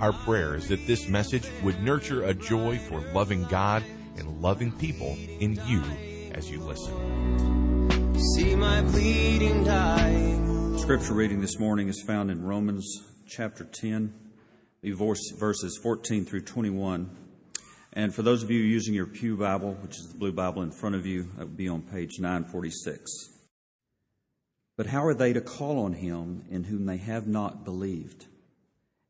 Our prayer is that this message would nurture a joy for loving God and loving people in you as you listen. See my bleeding dying. Scripture reading this morning is found in Romans chapter 10, verses 14 through 21. And for those of you using your Pew Bible, which is the blue Bible in front of you, that would be on page 946. But how are they to call on him in whom they have not believed?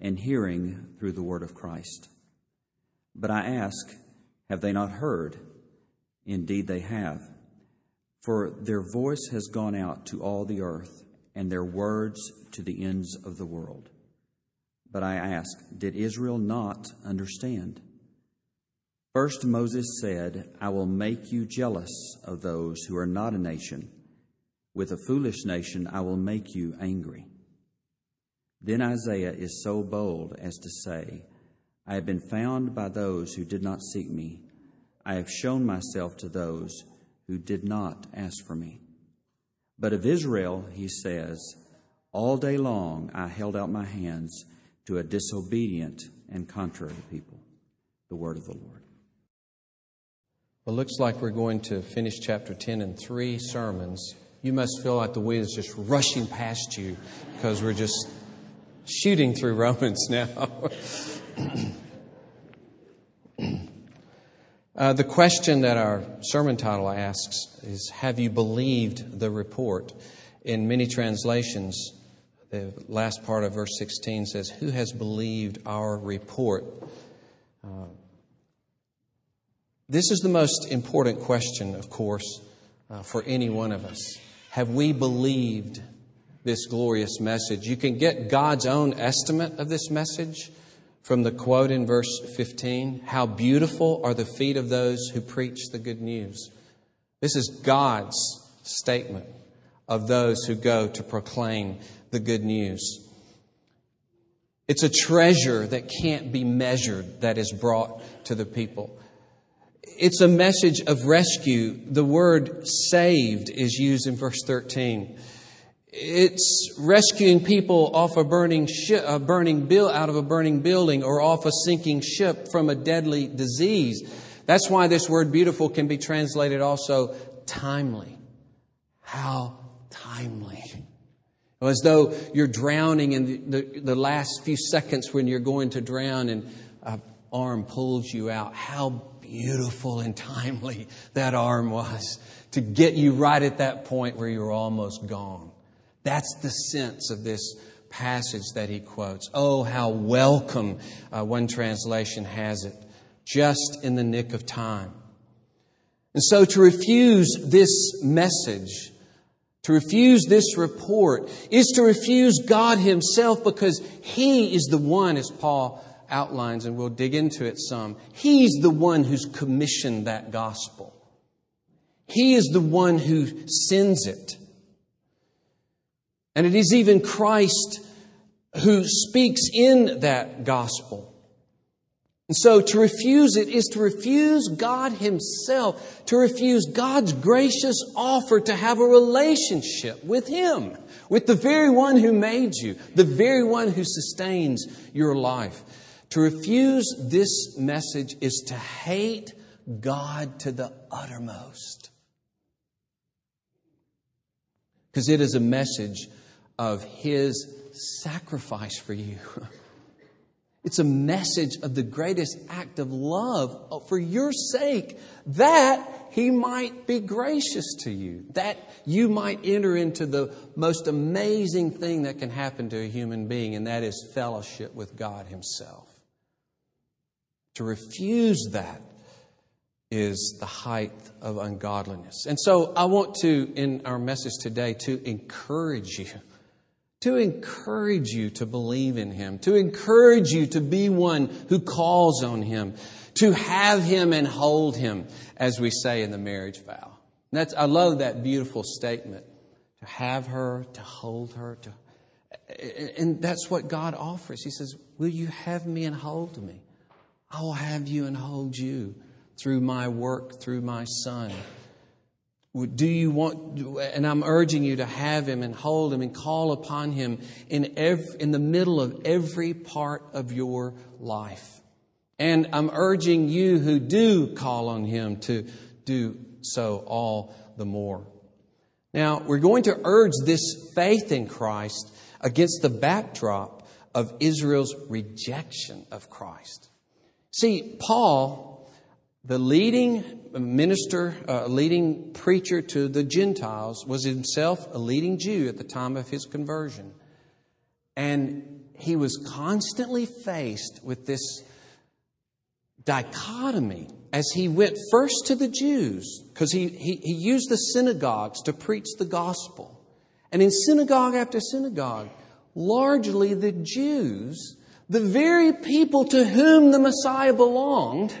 and hearing through the word of Christ. But I ask, have they not heard? Indeed, they have. For their voice has gone out to all the earth, and their words to the ends of the world. But I ask, did Israel not understand? First, Moses said, I will make you jealous of those who are not a nation with a foolish nation I will make you angry. Then Isaiah is so bold as to say, I have been found by those who did not seek me. I have shown myself to those who did not ask for me. But of Israel, he says, All day long I held out my hands to a disobedient and contrary people. The word of the Lord. Well, looks like we're going to finish chapter 10 in three sermons you must feel like the wind is just rushing past you because we're just shooting through Romans now. uh, the question that our sermon title asks is Have you believed the report? In many translations, the last part of verse 16 says, Who has believed our report? Uh, this is the most important question, of course, uh, for any one of us. Have we believed this glorious message? You can get God's own estimate of this message from the quote in verse 15 How beautiful are the feet of those who preach the good news. This is God's statement of those who go to proclaim the good news. It's a treasure that can't be measured that is brought to the people. It's a message of rescue. The word saved is used in verse 13. It's rescuing people off a burning ship, a burning bill out of a burning building or off a sinking ship from a deadly disease. That's why this word beautiful can be translated also timely. How timely. As though you're drowning in the, the, the last few seconds when you're going to drown and an arm pulls you out. How beautiful and timely that arm was to get you right at that point where you were almost gone. That's the sense of this passage that he quotes. Oh, how welcome, uh, one translation has it, just in the nick of time. And so to refuse this message, to refuse this report, is to refuse God Himself because He is the one, as Paul outlines, and we'll dig into it some. He's the one who's commissioned that gospel. He is the one who sends it. And it is even Christ who speaks in that gospel. And so to refuse it is to refuse God Himself, to refuse God's gracious offer to have a relationship with Him, with the very one who made you, the very one who sustains your life. To refuse this message is to hate God to the uttermost. Because it is a message of His sacrifice for you. It's a message of the greatest act of love for your sake that he might be gracious to you, that you might enter into the most amazing thing that can happen to a human being, and that is fellowship with God Himself. To refuse that is the height of ungodliness. And so I want to, in our message today, to encourage you to encourage you to believe in Him, to encourage you to be one who calls on Him, to have Him and hold Him, as we say in the marriage vow. That's, I love that beautiful statement. To have her, to hold her, to, and that's what God offers. He says, Will you have me and hold me? I will have you and hold you through my work, through my Son. Do you want, and I'm urging you to have him and hold him and call upon him in, every, in the middle of every part of your life. And I'm urging you who do call on him to do so all the more. Now, we're going to urge this faith in Christ against the backdrop of Israel's rejection of Christ. See, Paul, the leading minister, uh, a leading preacher to the Gentiles, was himself a leading Jew at the time of his conversion. And he was constantly faced with this dichotomy as he went first to the Jews, because he, he, he, used the synagogues to preach the gospel. And in synagogue after synagogue, largely the Jews, the very people to whom the Messiah belonged,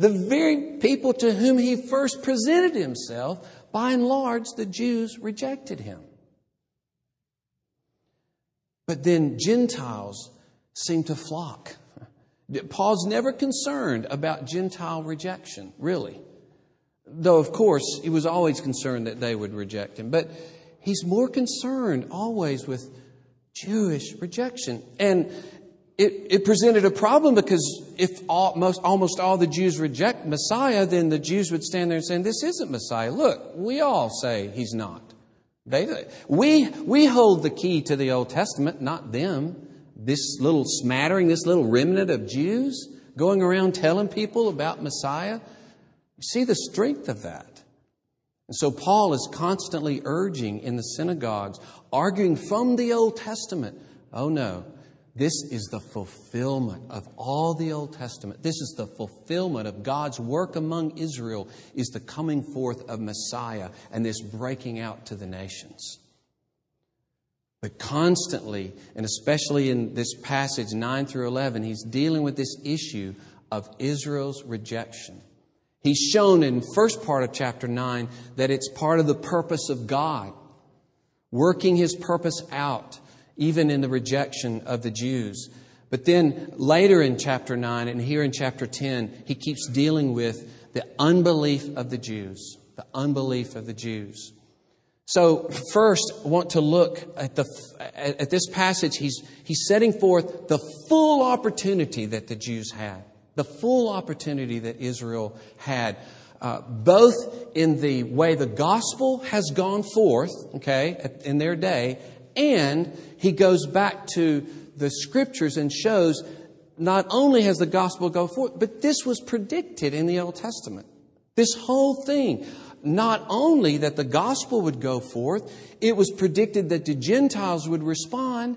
the very people to whom he first presented himself, by and large, the Jews rejected him. But then Gentiles seem to flock. Paul's never concerned about Gentile rejection, really. Though, of course, he was always concerned that they would reject him. But he's more concerned always with Jewish rejection. And it, it presented a problem because if all, most, almost all the Jews reject Messiah, then the Jews would stand there and say, This isn't Messiah. Look, we all say he's not. They, we, we hold the key to the Old Testament, not them. This little smattering, this little remnant of Jews going around telling people about Messiah. See the strength of that. And so Paul is constantly urging in the synagogues, arguing from the Old Testament. Oh no, this is the fulfillment of all the Old Testament. This is the fulfillment of God's work among Israel, is the coming forth of Messiah and this breaking out to the nations. But constantly, and especially in this passage 9 through 11, he's dealing with this issue of Israel's rejection. He's shown in first part of chapter 9 that it's part of the purpose of God, working his purpose out even in the rejection of the Jews. But then later in chapter 9 and here in chapter 10, he keeps dealing with the unbelief of the Jews. The unbelief of the Jews. So, first, I want to look at, the, at this passage. He's, he's setting forth the full opportunity that the Jews had, the full opportunity that Israel had, uh, both in the way the gospel has gone forth, okay, in their day, and he goes back to the scriptures and shows not only has the gospel go forth, but this was predicted in the Old Testament. This whole thing, not only that the gospel would go forth, it was predicted that the Gentiles would respond,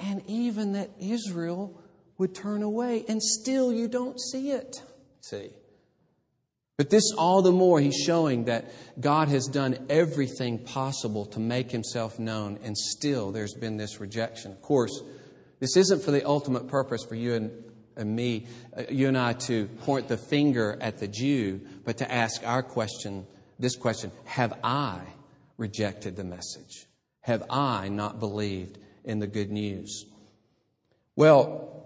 and even that Israel would turn away. And still, you don't see it. See? But this all the more, he's showing that God has done everything possible to make himself known, and still there's been this rejection. Of course, this isn't for the ultimate purpose for you and, and me, uh, you and I, to point the finger at the Jew, but to ask our question, this question Have I rejected the message? Have I not believed in the good news? Well,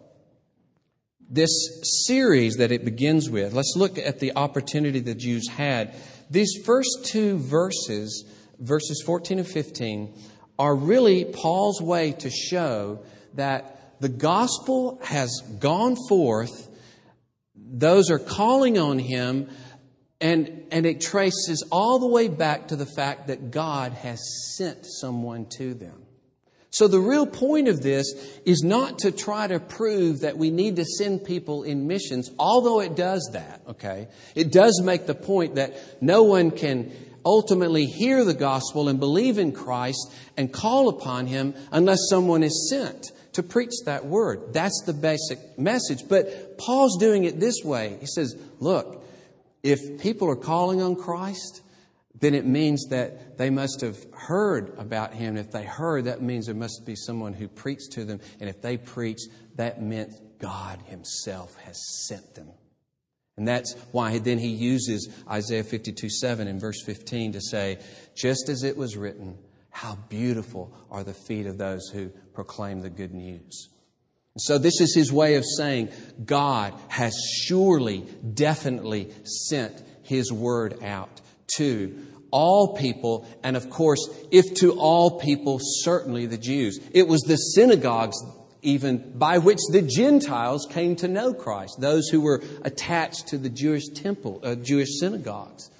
this series that it begins with, let's look at the opportunity the Jews had. These first two verses, verses 14 and 15, are really Paul's way to show that the gospel has gone forth. Those are calling on him, and, and it traces all the way back to the fact that God has sent someone to them. So the real point of this is not to try to prove that we need to send people in missions, although it does that, okay? It does make the point that no one can ultimately hear the gospel and believe in Christ and call upon him unless someone is sent to preach that word. That's the basic message. But Paul's doing it this way. He says, look, if people are calling on Christ, then it means that they must have heard about him. If they heard, that means there must be someone who preached to them. And if they preached, that meant God himself has sent them. And that's why then he uses Isaiah 52 7 in verse 15 to say, just as it was written, how beautiful are the feet of those who proclaim the good news. So, this is his way of saying God has surely, definitely sent his word out to all people, and of course, if to all people, certainly the Jews. It was the synagogues, even by which the Gentiles came to know Christ, those who were attached to the Jewish temple, uh, Jewish synagogues.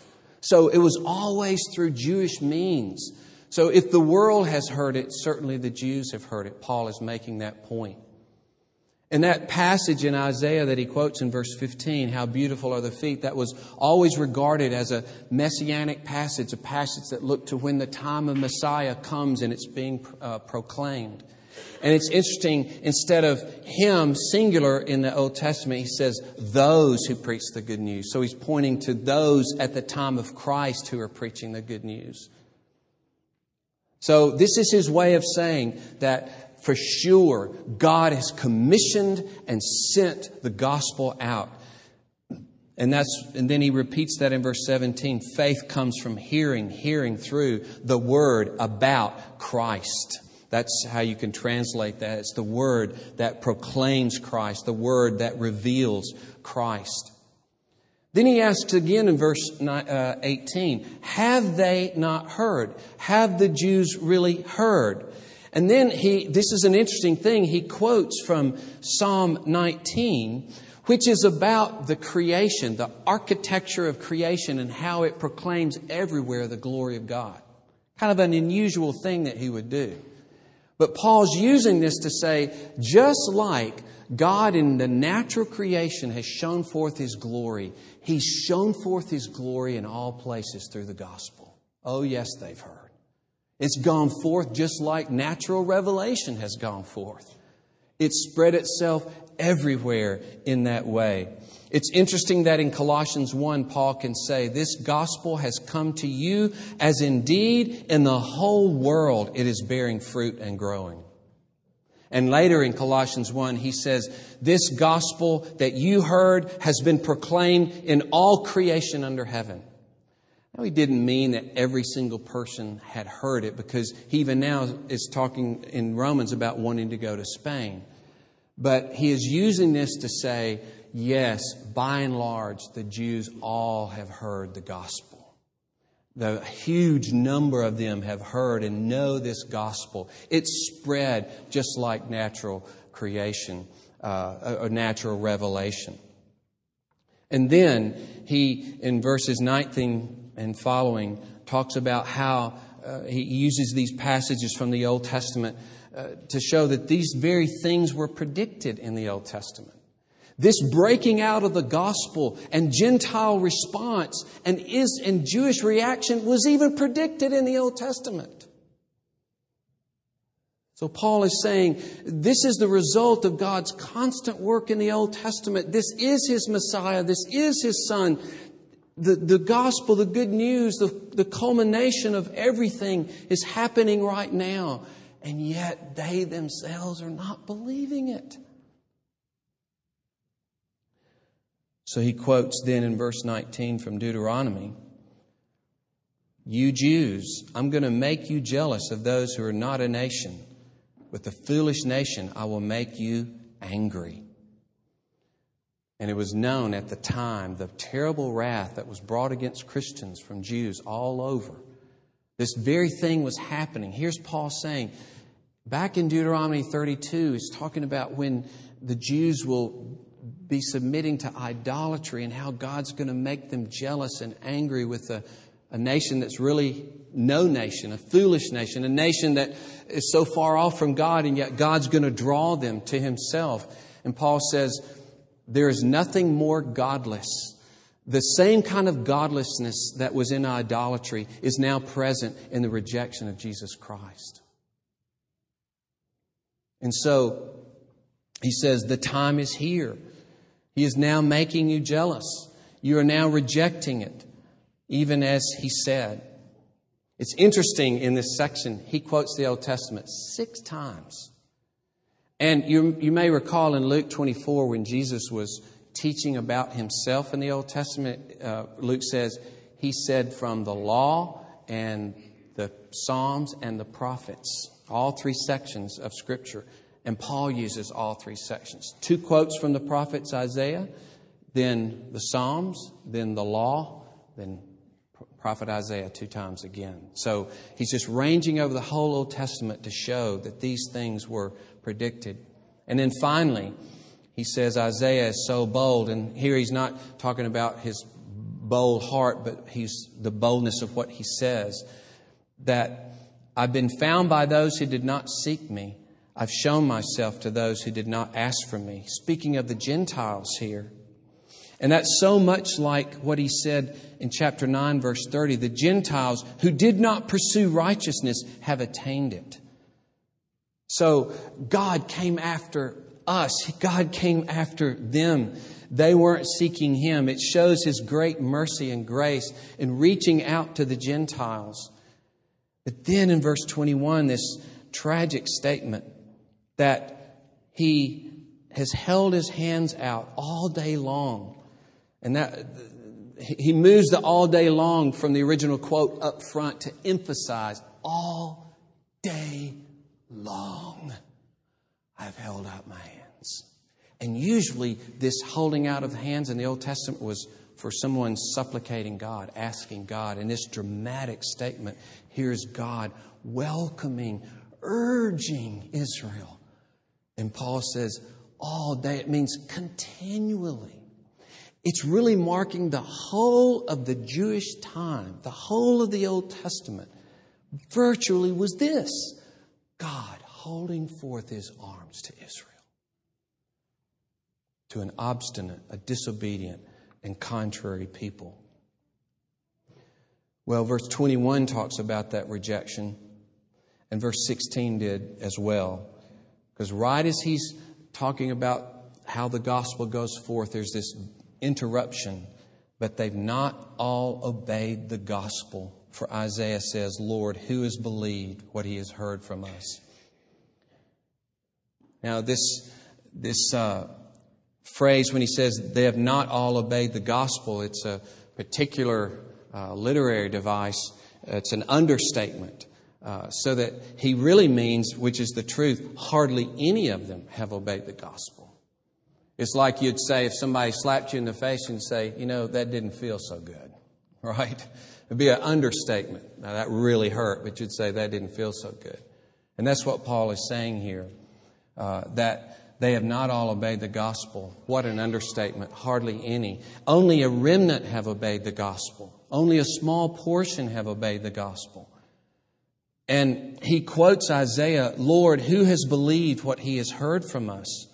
So, it was always through Jewish means so if the world has heard it, certainly the Jews have heard it. Paul is making that point. In that passage in Isaiah that he quotes in verse 15, how beautiful are the feet, that was always regarded as a messianic passage, a passage that looked to when the time of Messiah comes and it's being uh, proclaimed. And it's interesting, instead of him, singular in the Old Testament, he says, those who preach the good news. So he's pointing to those at the time of Christ who are preaching the good news. So, this is his way of saying that for sure God has commissioned and sent the gospel out. And that's and then he repeats that in verse 17. Faith comes from hearing, hearing through the word about Christ. That's how you can translate that. It's the word that proclaims Christ, the word that reveals Christ. Then he asks again in verse uh, 18, Have they not heard? Have the Jews really heard? And then he, this is an interesting thing, he quotes from Psalm 19, which is about the creation, the architecture of creation, and how it proclaims everywhere the glory of God. Kind of an unusual thing that he would do. But Paul's using this to say, just like God in the natural creation has shown forth His glory. He's shown forth His glory in all places through the gospel. Oh, yes, they've heard. It's gone forth just like natural revelation has gone forth. It's spread itself everywhere in that way. It's interesting that in Colossians 1, Paul can say, This gospel has come to you as indeed in the whole world it is bearing fruit and growing. And later in Colossians 1, he says, This gospel that you heard has been proclaimed in all creation under heaven. Now, he didn't mean that every single person had heard it because he even now is talking in Romans about wanting to go to Spain. But he is using this to say, yes, by and large, the Jews all have heard the gospel the huge number of them have heard and know this gospel. It's spread just like natural creation, uh, a natural revelation. And then he, in verses 19 and following, talks about how uh, he uses these passages from the Old Testament uh, to show that these very things were predicted in the Old Testament. This breaking out of the gospel and Gentile response and, is, and Jewish reaction was even predicted in the Old Testament. So Paul is saying this is the result of God's constant work in the Old Testament. This is his Messiah. This is his Son. The, the gospel, the good news, the, the culmination of everything is happening right now. And yet they themselves are not believing it. So he quotes then in verse 19 from Deuteronomy You Jews, I'm going to make you jealous of those who are not a nation. With the foolish nation, I will make you angry. And it was known at the time the terrible wrath that was brought against Christians from Jews all over. This very thing was happening. Here's Paul saying, back in Deuteronomy 32, he's talking about when the Jews will be submitting to idolatry and how God's going to make them jealous and angry with the a nation that's really no nation, a foolish nation, a nation that is so far off from God, and yet God's going to draw them to Himself. And Paul says, There is nothing more godless. The same kind of godlessness that was in idolatry is now present in the rejection of Jesus Christ. And so he says, The time is here. He is now making you jealous. You are now rejecting it, even as he said. It's interesting in this section, he quotes the Old Testament six times. And you, you may recall in Luke 24 when Jesus was teaching about himself in the Old Testament, uh, Luke says, he said from the law and the Psalms and the prophets, all three sections of Scripture. And Paul uses all three sections. Two quotes from the prophets Isaiah, then the Psalms, then the law, then prophet Isaiah two times again. So he's just ranging over the whole Old Testament to show that these things were predicted. And then finally, he says Isaiah is so bold, and here he's not talking about his bold heart, but he's the boldness of what he says that I've been found by those who did not seek me. I've shown myself to those who did not ask for me. Speaking of the Gentiles here. And that's so much like what he said in chapter 9, verse 30. The Gentiles who did not pursue righteousness have attained it. So God came after us, God came after them. They weren't seeking Him. It shows His great mercy and grace in reaching out to the Gentiles. But then in verse 21, this tragic statement that He has held His hands out all day long and that he moves the all day long from the original quote up front to emphasize all day long I've held out my hands. And usually this holding out of hands in the Old Testament was for someone supplicating God, asking God. And this dramatic statement, here's God welcoming, urging Israel. And Paul says, all day, it means continually. It's really marking the whole of the Jewish time, the whole of the Old Testament, virtually was this God holding forth his arms to Israel, to an obstinate, a disobedient, and contrary people. Well, verse 21 talks about that rejection, and verse 16 did as well. Because right as he's talking about how the gospel goes forth, there's this interruption, but they've not all obeyed the gospel. For Isaiah says, Lord, who has believed what he has heard from us? Now, this, this uh, phrase, when he says they have not all obeyed the gospel, it's a particular uh, literary device. It's an understatement. Uh, so that he really means, which is the truth, hardly any of them have obeyed the gospel. It's like you'd say if somebody slapped you in the face and say, you know, that didn't feel so good, right? It'd be an understatement. Now, that really hurt, but you'd say that didn't feel so good. And that's what Paul is saying here uh, that they have not all obeyed the gospel. What an understatement. Hardly any. Only a remnant have obeyed the gospel. Only a small portion have obeyed the gospel. And he quotes Isaiah, Lord, who has believed what he has heard from us?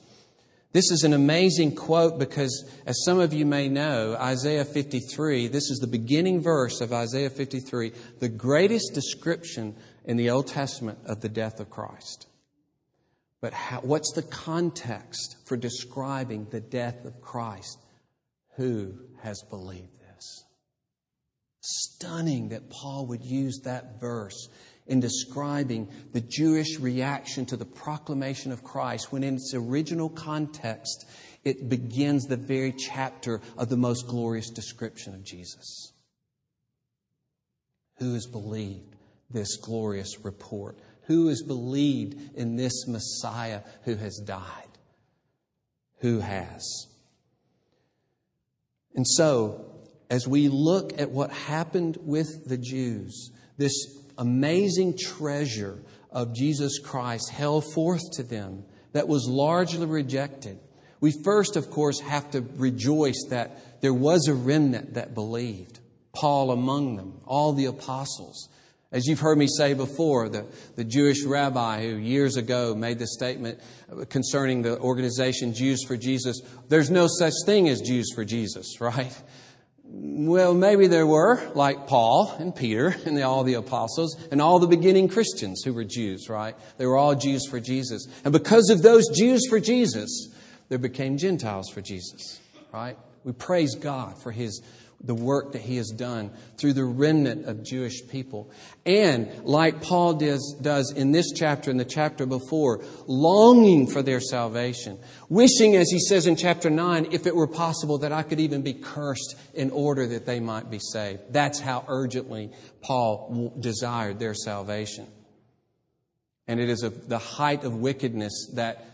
This is an amazing quote because, as some of you may know, Isaiah 53, this is the beginning verse of Isaiah 53, the greatest description in the Old Testament of the death of Christ. But how, what's the context for describing the death of Christ? Who has believed this? Stunning that Paul would use that verse in describing the Jewish reaction to the proclamation of Christ when, in its original context, it begins the very chapter of the most glorious description of Jesus. Who has believed this glorious report? Who has believed in this Messiah who has died? Who has? And so, as we look at what happened with the Jews, this amazing treasure of Jesus Christ held forth to them that was largely rejected. We first, of course, have to rejoice that there was a remnant that believed. Paul among them, all the apostles. As you've heard me say before, the, the Jewish rabbi who years ago made the statement concerning the organization Jews for Jesus, there's no such thing as Jews for Jesus, right? Well, maybe there were, like Paul and Peter and the, all the apostles and all the beginning Christians who were Jews, right? They were all Jews for Jesus. And because of those Jews for Jesus, there became Gentiles for Jesus, right? We praise God for his the work that he has done through the remnant of Jewish people. And like Paul does, does in this chapter and the chapter before, longing for their salvation, wishing, as he says in chapter 9, if it were possible that I could even be cursed in order that they might be saved. That's how urgently Paul desired their salvation. And it is of the height of wickedness that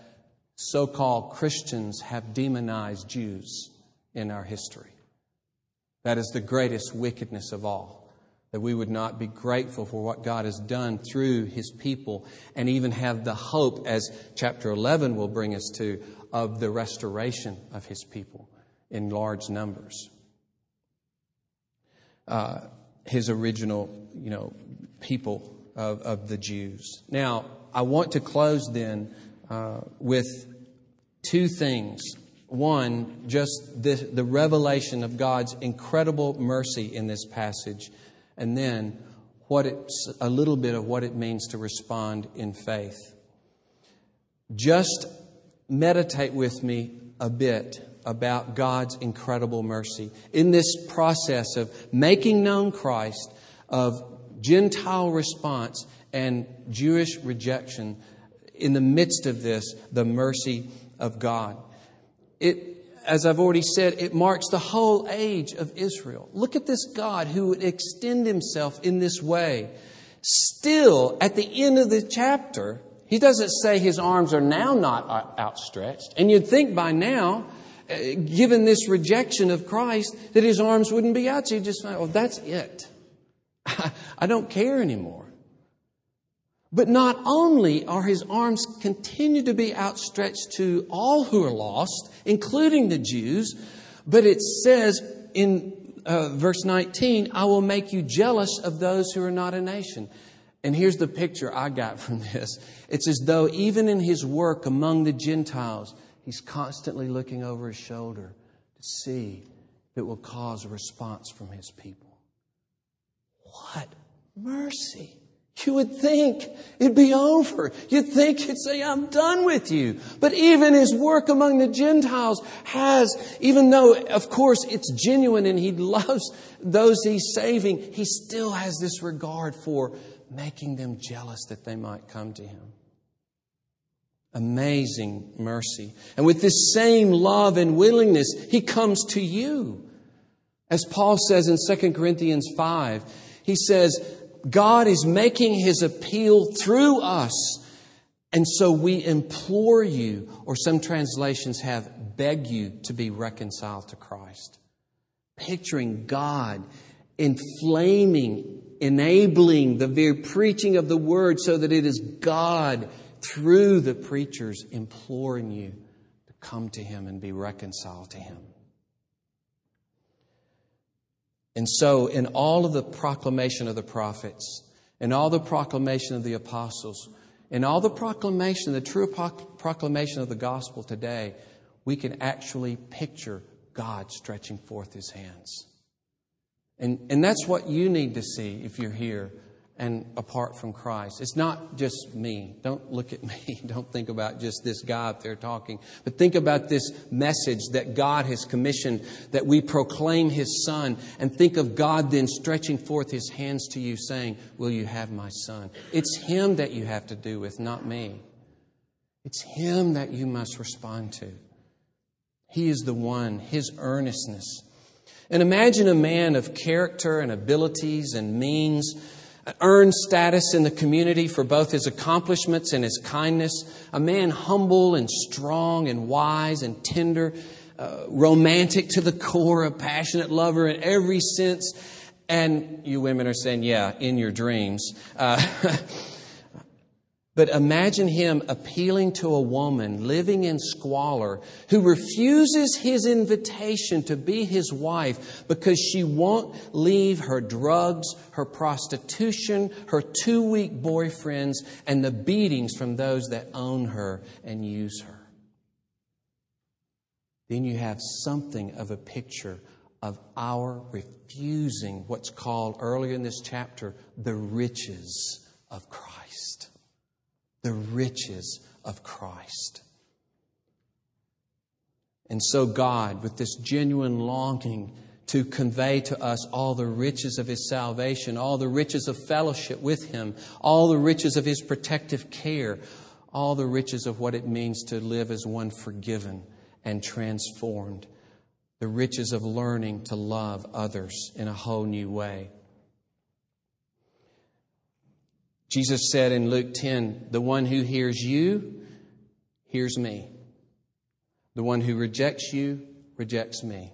so called Christians have demonized Jews in our history. That is the greatest wickedness of all. That we would not be grateful for what God has done through His people and even have the hope, as chapter 11 will bring us to, of the restoration of His people in large numbers. Uh, his original, you know, people of, of the Jews. Now, I want to close then uh, with two things one, just this, the revelation of God's incredible mercy in this passage, and then what it's a little bit of what it means to respond in faith. Just meditate with me a bit about God's incredible mercy in this process of making known Christ, of Gentile response and Jewish rejection. In the midst of this, the mercy of God it, as I've already said, it marks the whole age of Israel. Look at this God who would extend himself in this way. Still, at the end of the chapter, he doesn't say his arms are now not outstretched. And you'd think by now, uh, given this rejection of Christ, that his arms wouldn't be out. So you just, oh, that's it. I don't care anymore. But not only are his arms continued to be outstretched to all who are lost, including the Jews, but it says in uh, verse 19, I will make you jealous of those who are not a nation. And here's the picture I got from this. It's as though even in his work among the Gentiles, he's constantly looking over his shoulder to see if it will cause a response from his people. What mercy! You would think it'd be over. You'd think he'd say, I'm done with you. But even his work among the Gentiles has, even though, of course, it's genuine and he loves those he's saving, he still has this regard for making them jealous that they might come to him. Amazing mercy. And with this same love and willingness, he comes to you. As Paul says in 2 Corinthians 5, he says, God is making his appeal through us. And so we implore you, or some translations have beg you to be reconciled to Christ. Picturing God inflaming, enabling the very preaching of the word so that it is God through the preachers imploring you to come to him and be reconciled to him. And so, in all of the proclamation of the prophets, in all the proclamation of the apostles, in all the proclamation, the true proclamation of the gospel today, we can actually picture God stretching forth his hands. And, and that's what you need to see if you're here and apart from Christ. It's not just me. Don't look at me. Don't think about just this guy up there talking. But think about this message that God has commissioned that we proclaim His Son and think of God then stretching forth His hands to you saying, Will you have my Son? It's Him that you have to do with, not me. It's Him that you must respond to. He is the one, His earnestness. And imagine a man of character and abilities and means earned status in the community for both his accomplishments and his kindness, a man humble and strong and wise and tender, uh, romantic to the core, a passionate lover in every sense. And you women are saying, yeah, in your dreams. Uh, But imagine him appealing to a woman living in squalor who refuses his invitation to be his wife because she won't leave her drugs, her prostitution, her two weak boyfriends, and the beatings from those that own her and use her. Then you have something of a picture of our refusing what's called earlier in this chapter the riches of Christ the riches of Christ. And so, God, with this genuine longing to convey to us all the riches of His salvation, all the riches of fellowship with Him, all the riches of His protective care, all the riches of what it means to live as one forgiven and transformed, the riches of learning to love others in a whole new way. Jesus said in Luke 10, The one who hears you hears me. The one who rejects you rejects me.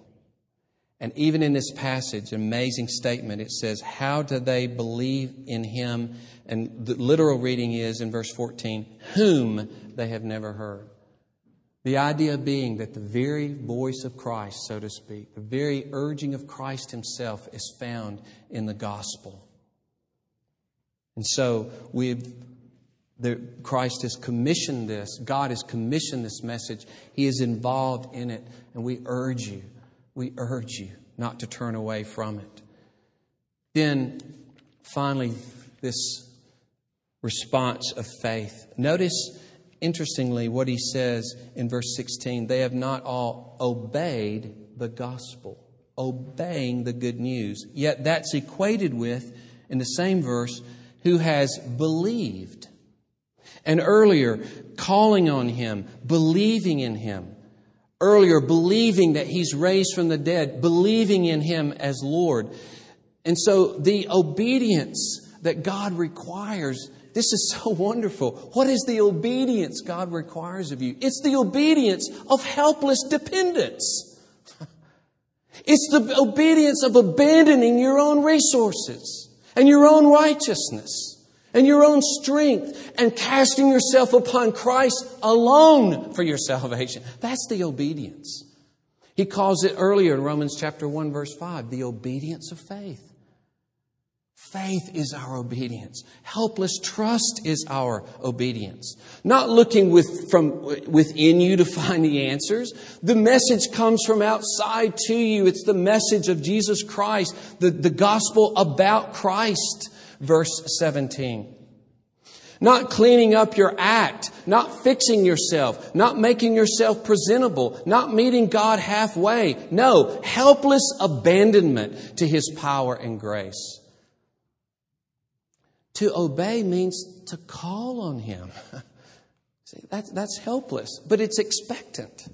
And even in this passage, amazing statement, it says, How do they believe in him? And the literal reading is in verse 14, Whom they have never heard. The idea being that the very voice of Christ, so to speak, the very urging of Christ himself is found in the gospel. And so we've the, Christ has commissioned this. God has commissioned this message. He is involved in it. And we urge you, we urge you not to turn away from it. Then, finally, this response of faith. Notice, interestingly, what he says in verse 16 they have not all obeyed the gospel, obeying the good news. Yet that's equated with, in the same verse, who has believed. And earlier, calling on him, believing in him. Earlier, believing that he's raised from the dead, believing in him as Lord. And so the obedience that God requires, this is so wonderful. What is the obedience God requires of you? It's the obedience of helpless dependence. It's the obedience of abandoning your own resources and your own righteousness and your own strength and casting yourself upon Christ alone for your salvation. That's the obedience. He calls it earlier in Romans chapter 1 verse 5, the obedience of faith. Faith is our obedience. Helpless trust is our obedience. Not looking with, from within you to find the answers. The message comes from outside to you. It's the message of Jesus Christ, the, the gospel about Christ. Verse 17. Not cleaning up your act, not fixing yourself, not making yourself presentable, not meeting God halfway. No, helpless abandonment to His power and grace. To obey means to call on Him. See, that's, that's helpless, but it's expectant.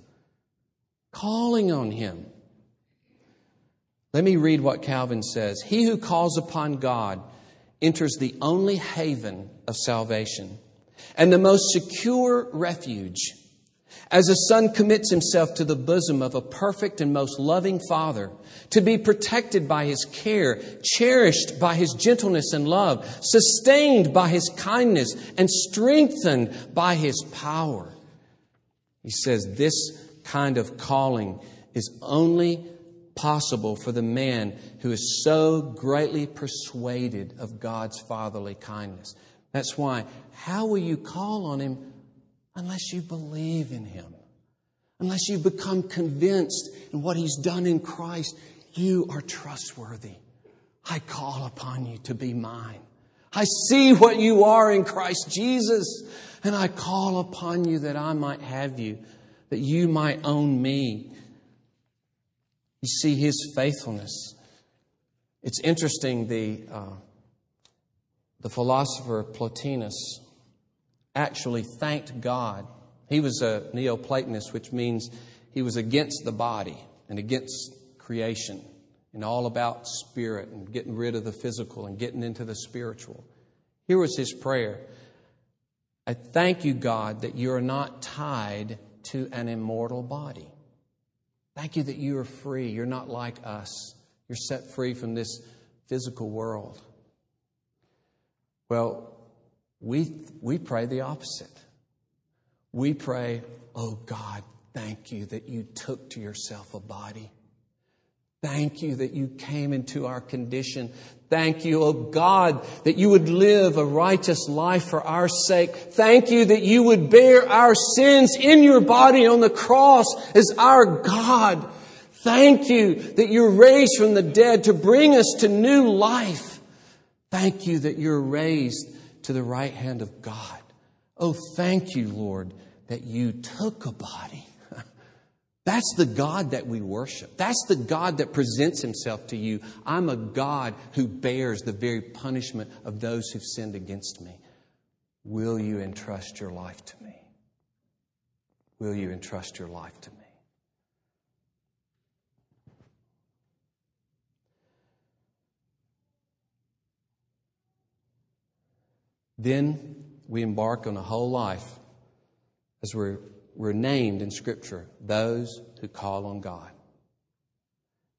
Calling on Him. Let me read what Calvin says. He who calls upon God enters the only haven of salvation and the most secure refuge as a son commits himself to the bosom of a perfect and most loving father, to be protected by his care, cherished by his gentleness and love, sustained by his kindness, and strengthened by his power. He says this kind of calling is only possible for the man who is so greatly persuaded of God's fatherly kindness. That's why, how will you call on him unless you believe in Him, unless you become convinced in what He's done in Christ, you are trustworthy. I call upon you to be mine. I see what you are in Christ Jesus, and I call upon you that I might have you, that you might own me. You see His faithfulness. It's interesting, the, uh, the philosopher Plotinus actually thanked God. He was a Neoplatonist, which means he was against the body and against creation and all about spirit and getting rid of the physical and getting into the spiritual. Here was his prayer I thank you, God, that you are not tied to an immortal body. Thank you that you are free. You're not like us. You're set free from this physical world. Well, We, we pray the opposite. We pray, oh God, thank you that you took to yourself a body. Thank you that you came into our condition. Thank you, oh God, that you would live a righteous life for our sake. Thank you that you would bear our sins in your body on the cross as our God. Thank you that you're raised from the dead to bring us to new life. Thank you that you're raised to the right hand of God. Oh, thank you, Lord, that you took a body that's the God that we worship. That's the God that presents himself to you. I'm a God who bears the very punishment of those who've sinned against me. Will you entrust your life to me? Will you entrust your life to me? Then we embark on a whole life as we're were named in Scripture those who call on God.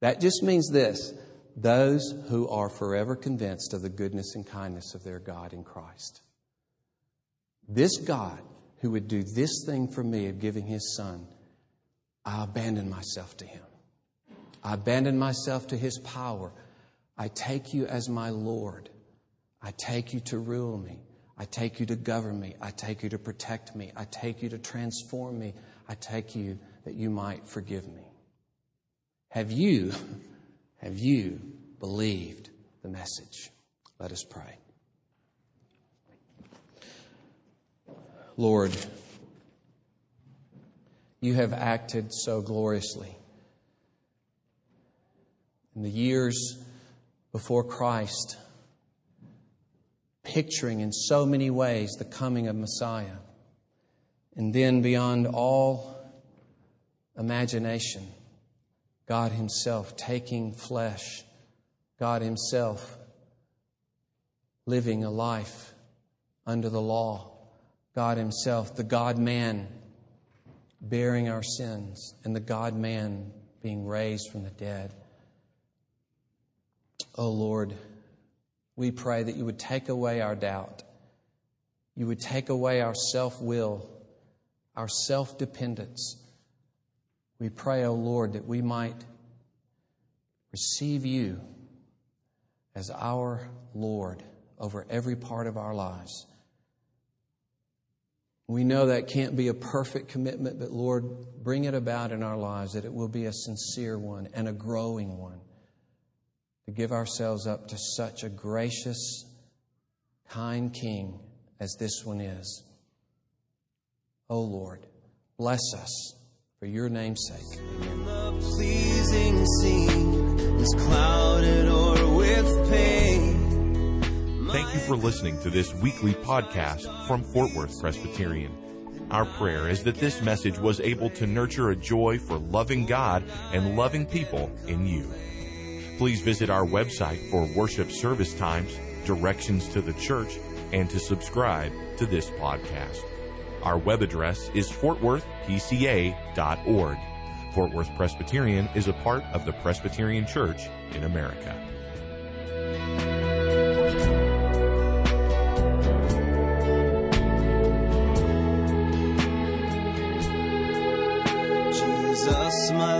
That just means this those who are forever convinced of the goodness and kindness of their God in Christ. This God who would do this thing for me of giving his Son, I abandon myself to him. I abandon myself to his power. I take you as my Lord. I take you to rule me. I take you to govern me. I take you to protect me. I take you to transform me. I take you that you might forgive me. Have you, have you believed the message? Let us pray. Lord, you have acted so gloriously. In the years before Christ, picturing in so many ways the coming of Messiah. And then, beyond all imagination, God Himself taking flesh, God Himself living a life under the law, God Himself, the God man, bearing our sins, and the God man being raised from the dead. Oh Lord, we pray that you would take away our doubt. You would take away our self will, our self dependence. We pray, O oh Lord, that we might receive you as our Lord over every part of our lives. We know that can't be a perfect commitment, but Lord, bring it about in our lives that it will be a sincere one and a growing one to give ourselves up to such a gracious, kind King as this one is. O oh Lord, bless us for your name's sake. Amen. The pleasing scene is clouded or with pain. Thank you for listening to this weekly podcast from Fort Worth Presbyterian. Our prayer is that this message was able to nurture a joy for loving God and loving people in you. Please visit our website for worship service times, directions to the church, and to subscribe to this podcast. Our web address is fortworthpca.org. Fort Worth Presbyterian is a part of the Presbyterian Church in America. Jesus, my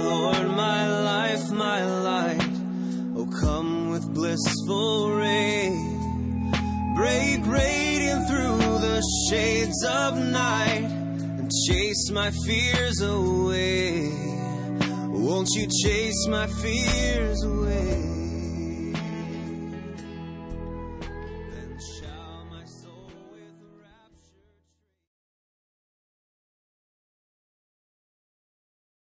ray. Break radiant through the shades of night and chase my fears away. Won't you chase my fears away?